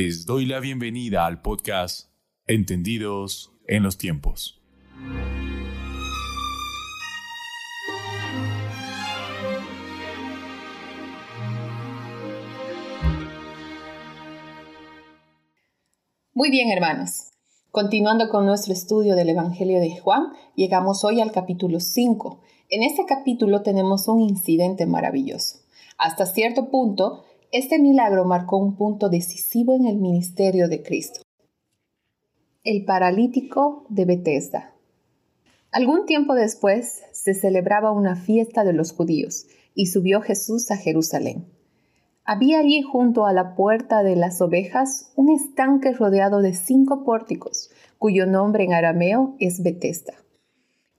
Les doy la bienvenida al podcast Entendidos en los tiempos. Muy bien, hermanos. Continuando con nuestro estudio del Evangelio de Juan, llegamos hoy al capítulo 5. En este capítulo tenemos un incidente maravilloso. Hasta cierto punto, este milagro marcó un punto decisivo en el ministerio de Cristo. El paralítico de Bethesda. Algún tiempo después se celebraba una fiesta de los judíos y subió Jesús a Jerusalén. Había allí junto a la puerta de las ovejas un estanque rodeado de cinco pórticos, cuyo nombre en arameo es Bethesda.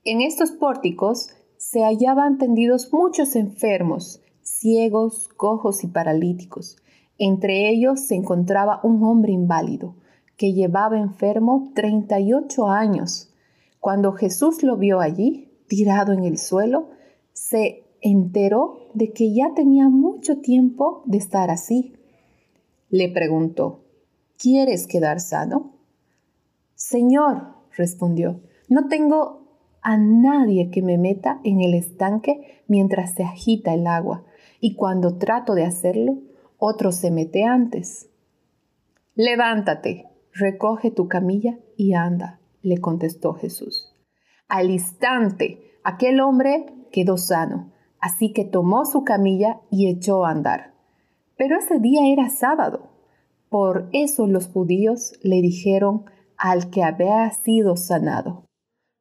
En estos pórticos se hallaban tendidos muchos enfermos, ciegos, cojos y paralíticos. Entre ellos se encontraba un hombre inválido que llevaba enfermo 38 años. Cuando Jesús lo vio allí, tirado en el suelo, se enteró de que ya tenía mucho tiempo de estar así. Le preguntó, ¿quieres quedar sano? Señor, respondió, no tengo a nadie que me meta en el estanque mientras se agita el agua y cuando trato de hacerlo, otro se mete antes. Levántate, recoge tu camilla y anda, le contestó Jesús. Al instante, aquel hombre quedó sano, así que tomó su camilla y echó a andar. Pero ese día era sábado. Por eso los judíos le dijeron al que había sido sanado,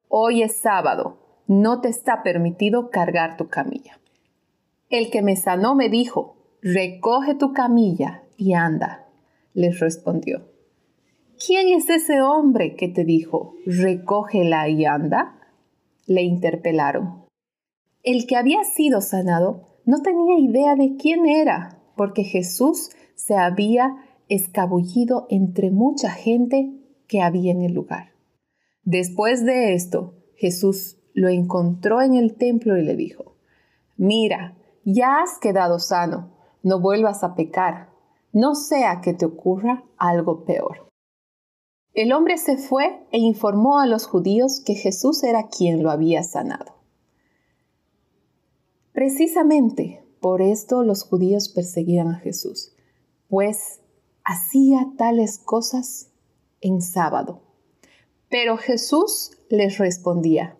Hoy es sábado, no te está permitido cargar tu camilla. El que me sanó me dijo, recoge tu camilla y anda, les respondió. ¿Quién es ese hombre que te dijo, recógela y anda? Le interpelaron. El que había sido sanado no tenía idea de quién era, porque Jesús se había escabullido entre mucha gente que había en el lugar. Después de esto, Jesús lo encontró en el templo y le dijo, Mira, ya has quedado sano, no vuelvas a pecar, no sea que te ocurra algo peor. El hombre se fue e informó a los judíos que Jesús era quien lo había sanado. Precisamente por esto los judíos perseguían a Jesús, pues hacía tales cosas en sábado. Pero Jesús les respondía,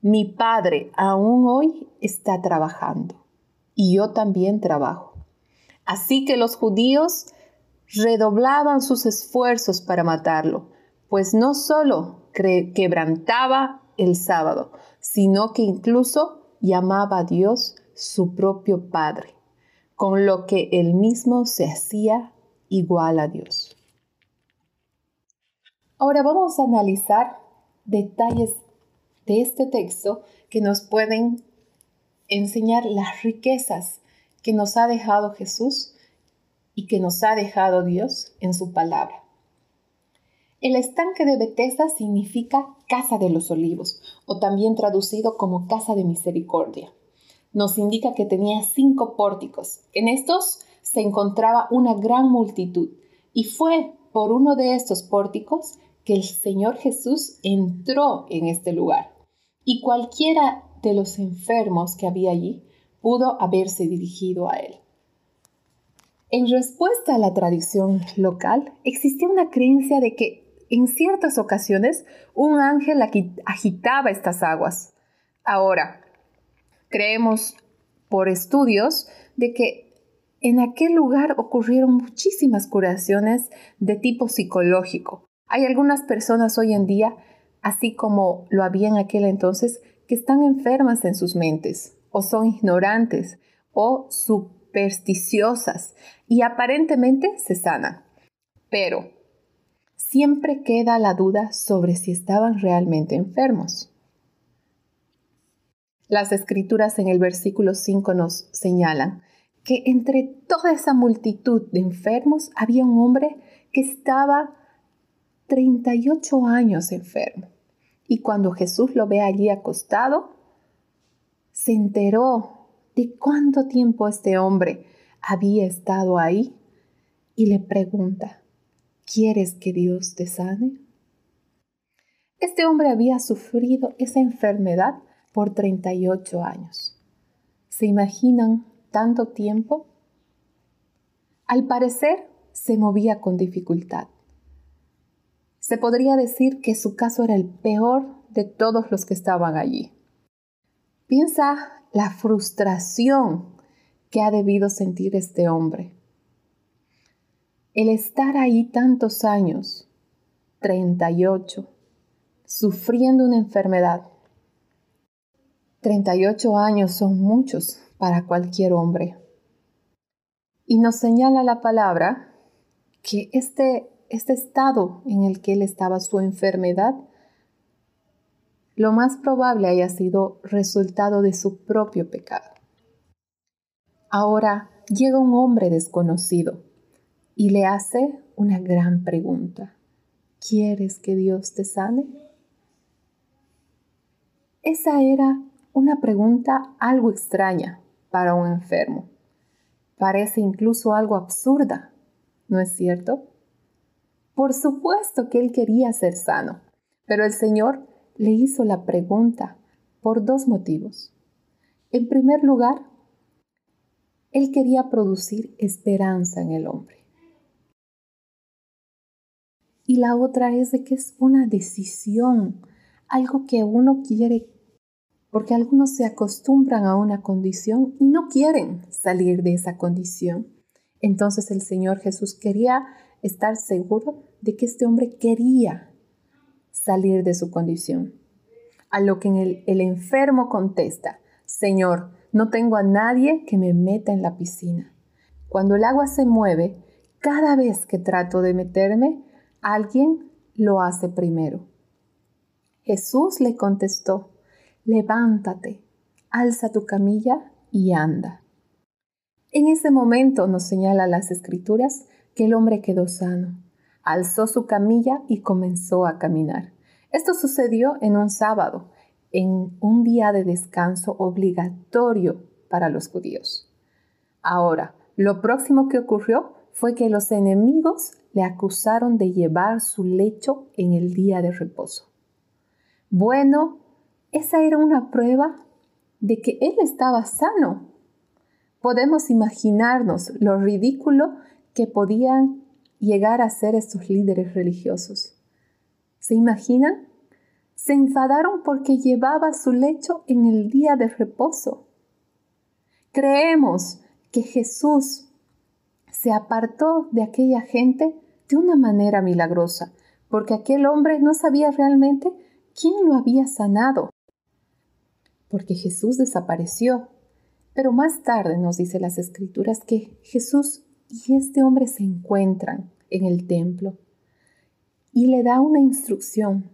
mi Padre aún hoy está trabajando y yo también trabajo. Así que los judíos redoblaban sus esfuerzos para matarlo, pues no solo quebrantaba el sábado, sino que incluso llamaba a Dios su propio Padre, con lo que él mismo se hacía igual a Dios. Ahora vamos a analizar detalles de este texto que nos pueden enseñar las riquezas que nos ha dejado Jesús y que nos ha dejado Dios en su palabra. El estanque de Bethesda significa casa de los olivos, o también traducido como casa de misericordia. Nos indica que tenía cinco pórticos. En estos se encontraba una gran multitud, y fue por uno de estos pórticos que el Señor Jesús entró en este lugar. Y cualquiera de los enfermos que había allí pudo haberse dirigido a él. En respuesta a la tradición local, existía una creencia de que en ciertas ocasiones un ángel agitaba estas aguas. Ahora, creemos por estudios de que en aquel lugar ocurrieron muchísimas curaciones de tipo psicológico. Hay algunas personas hoy en día, así como lo había en aquel entonces, que están enfermas en sus mentes, o son ignorantes, o supersticiosas, y aparentemente se sanan. Pero siempre queda la duda sobre si estaban realmente enfermos. Las escrituras en el versículo 5 nos señalan que entre toda esa multitud de enfermos había un hombre que estaba 38 años enfermo. Y cuando Jesús lo ve allí acostado, se enteró de cuánto tiempo este hombre había estado ahí y le pregunta, ¿quieres que Dios te sane? Este hombre había sufrido esa enfermedad por 38 años. ¿Se imaginan tanto tiempo? Al parecer, se movía con dificultad. Se podría decir que su caso era el peor de todos los que estaban allí. Piensa la frustración que ha debido sentir este hombre. El estar ahí tantos años, 38, sufriendo una enfermedad. 38 años son muchos para cualquier hombre. Y nos señala la palabra que este, este estado en el que él estaba, su enfermedad, lo más probable haya sido resultado de su propio pecado. Ahora llega un hombre desconocido y le hace una gran pregunta. ¿Quieres que Dios te sane? Esa era una pregunta algo extraña para un enfermo. Parece incluso algo absurda, ¿no es cierto? Por supuesto que él quería ser sano, pero el Señor le hizo la pregunta por dos motivos. En primer lugar, él quería producir esperanza en el hombre. Y la otra es de que es una decisión, algo que uno quiere, porque algunos se acostumbran a una condición y no quieren salir de esa condición. Entonces el Señor Jesús quería estar seguro de que este hombre quería salir de su condición. A lo que el, enfermo contesta, Señor, no tengo a nadie que me meta en la piscina. Cuando el agua se mueve, cada vez que trato de meterme, alguien lo hace primero. Jesús le contestó, levántate, alza tu camilla y anda. En ese momento nos señala las escrituras que el hombre quedó sano, alzó su camilla y comenzó a caminar. Esto sucedió en un sábado en un día de descanso obligatorio para los judíos. Ahora, lo próximo que ocurrió fue que los enemigos le acusaron de llevar su lecho en el día de reposo. Bueno, esa era una prueba de que él estaba sano. Podemos imaginarnos lo ridículo podían llegar a ser estos líderes religiosos. ¿Se imaginan? se enfadaron porque llevaba su lecho en el día de reposo. Creemos que Jesús se apartó de aquella gente de una manera milagrosa, porque aquel hombre no sabía realmente quién lo había sanado, porque Jesús desapareció. Pero más tarde nos dice las escrituras que Jesús y este hombre se encuentran en el templo y le da una instrucción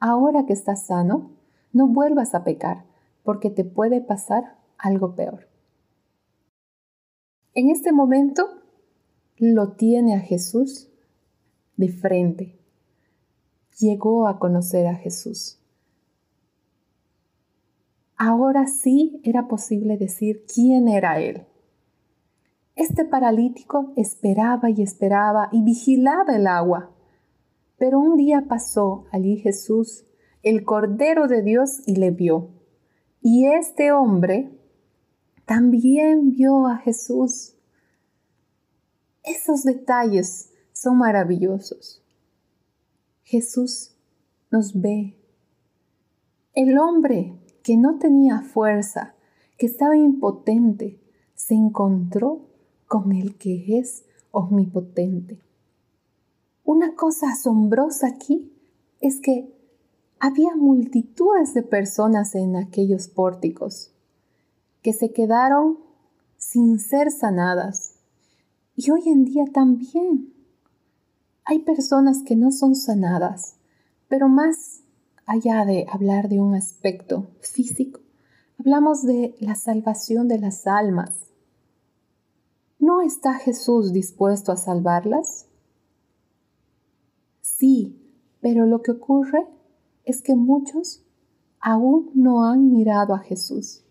ahora que estás sano, no vuelvas a pecar, porque te puede pasar algo peor. En este momento lo tiene a Jesús de frente. Llegó a conocer a Jesús. Ahora sí era posible decir quién era Él. Este paralítico esperaba y esperaba y vigilaba el agua pero un día pasó allí Jesús, el Cordero de Dios, y le vio. Y este hombre también vio a Jesús. Esos detalles son maravillosos. Jesús nos ve. El hombre que no tenía fuerza, que estaba impotente, se encontró con el que es omnipotente. Una cosa asombrosa aquí es que había multitudes de personas en aquellos pórticos que se quedaron sin ser sanadas. Y hoy en día también hay personas que no son sanadas, pero más allá de hablar de un aspecto físico, hablamos de la salvación de las almas. ¿No está Jesús dispuesto a salvarlas? Sí, pero lo que ocurre es que muchos aún no han mirado a Jesús.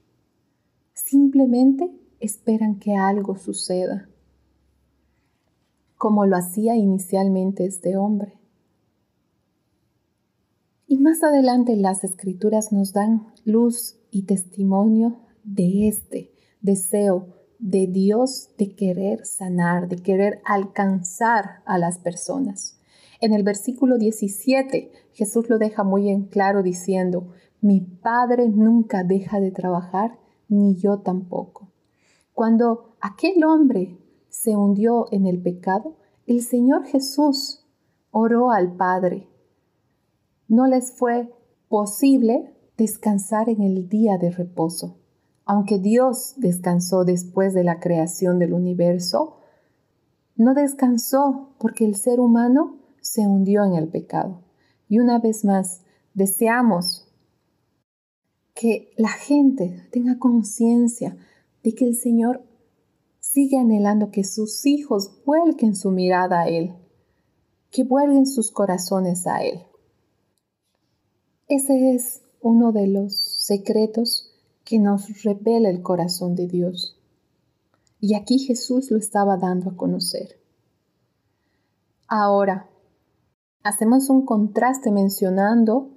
Simplemente esperan que algo suceda. como lo hacía inicialmente este hombre. Y más adelante las escrituras nos dan luz y testimonio de este deseo de Dios de querer sanar, de querer alcanzar a las personas. En el versículo 17 Jesús lo deja muy en claro diciendo, mi Padre nunca deja de trabajar, ni yo tampoco. Cuando aquel hombre se hundió en el pecado, el Señor Jesús oró al Padre no les fue posible descansar en el día de reposo. Aunque Dios descansó después de la creación del universo, no descansó porque el ser humano se hundió en el pecado. Y una vez más, deseamos que la gente tenga conciencia de que el Señor sigue anhelando que sus hijos vuelquen su mirada a Él, que vuelquen sus corazones a Él. Ese es uno de los secretos que nos revela el corazón de Dios. Y aquí Jesús lo estaba dando a conocer. Ahora, hacemos un contraste mencionando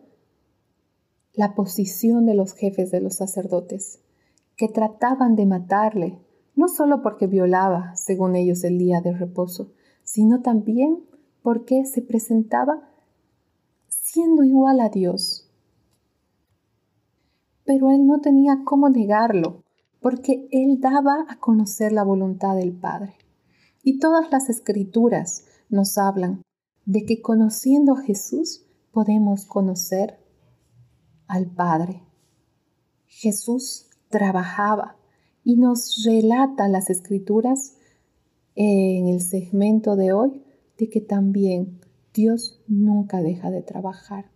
la posición de los jefes de los sacerdotes, que trataban de matarle, no solo porque violaba, según ellos, el día de reposo, sino también porque se presentaba siendo igual a Dios. Pero él no tenía cómo negarlo, porque él daba a conocer la voluntad del Padre. Y todas las escrituras nos hablan de que conociendo a Jesús podemos conocer al Padre. Jesús trabajaba y nos relata las escrituras en el segmento de hoy de que también Dios nunca deja de trabajar.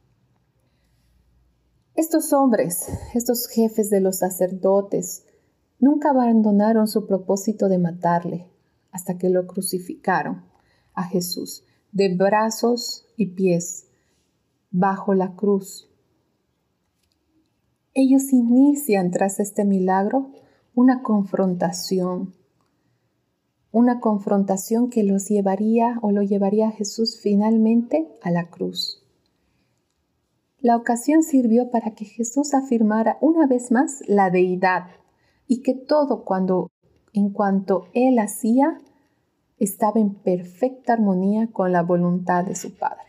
Estos hombres, estos jefes de los sacerdotes, nunca abandonaron su propósito de matarle hasta que lo crucificaron a Jesús de brazos y pies bajo la cruz. Ellos inician tras este milagro una confrontación una confrontación que los llevaría o lo llevaría a Jesús finalmente a la cruz. La ocasión sirvió para que Jesús afirmara una vez más la deidad y que todo cuando en cuanto él hacía estaba en perfecta armonía con la voluntad de su Padre.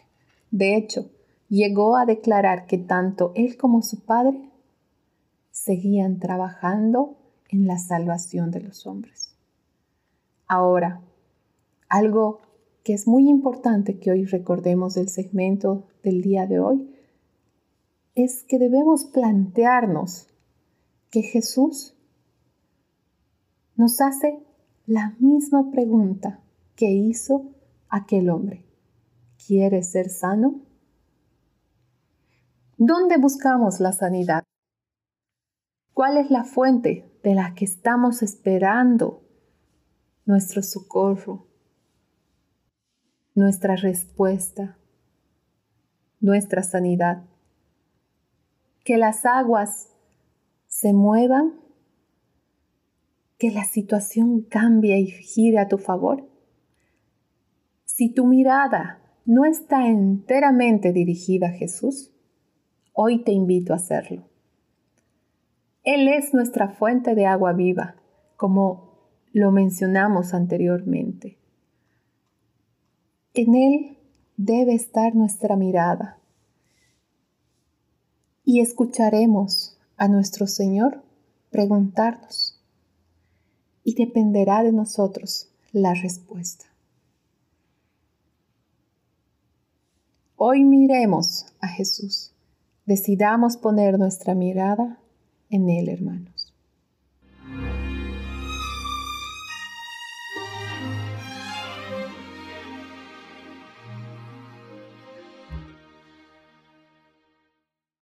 De hecho, llegó a declarar que tanto él como su Padre seguían trabajando en la salvación de los hombres. Ahora, algo que es muy importante que hoy recordemos del segmento del día de hoy es que debemos plantearnos que Jesús nos hace la misma pregunta que hizo aquel hombre. ¿Quieres ser sano? ¿Dónde buscamos la sanidad? ¿Cuál es la fuente de la que estamos esperando nuestro socorro, nuestra respuesta, nuestra sanidad. Que las aguas se muevan, que la situación cambie y gire a tu favor. Si tu mirada no está enteramente dirigida a Jesús, hoy te invito a hacerlo. Él es nuestra fuente de agua viva, como lo mencionamos anteriormente. En Él debe estar nuestra mirada y escucharemos a nuestro Señor preguntarnos y dependerá de nosotros la respuesta. Hoy miremos a Jesús. Decidamos poner nuestra mirada en Él, hermanos.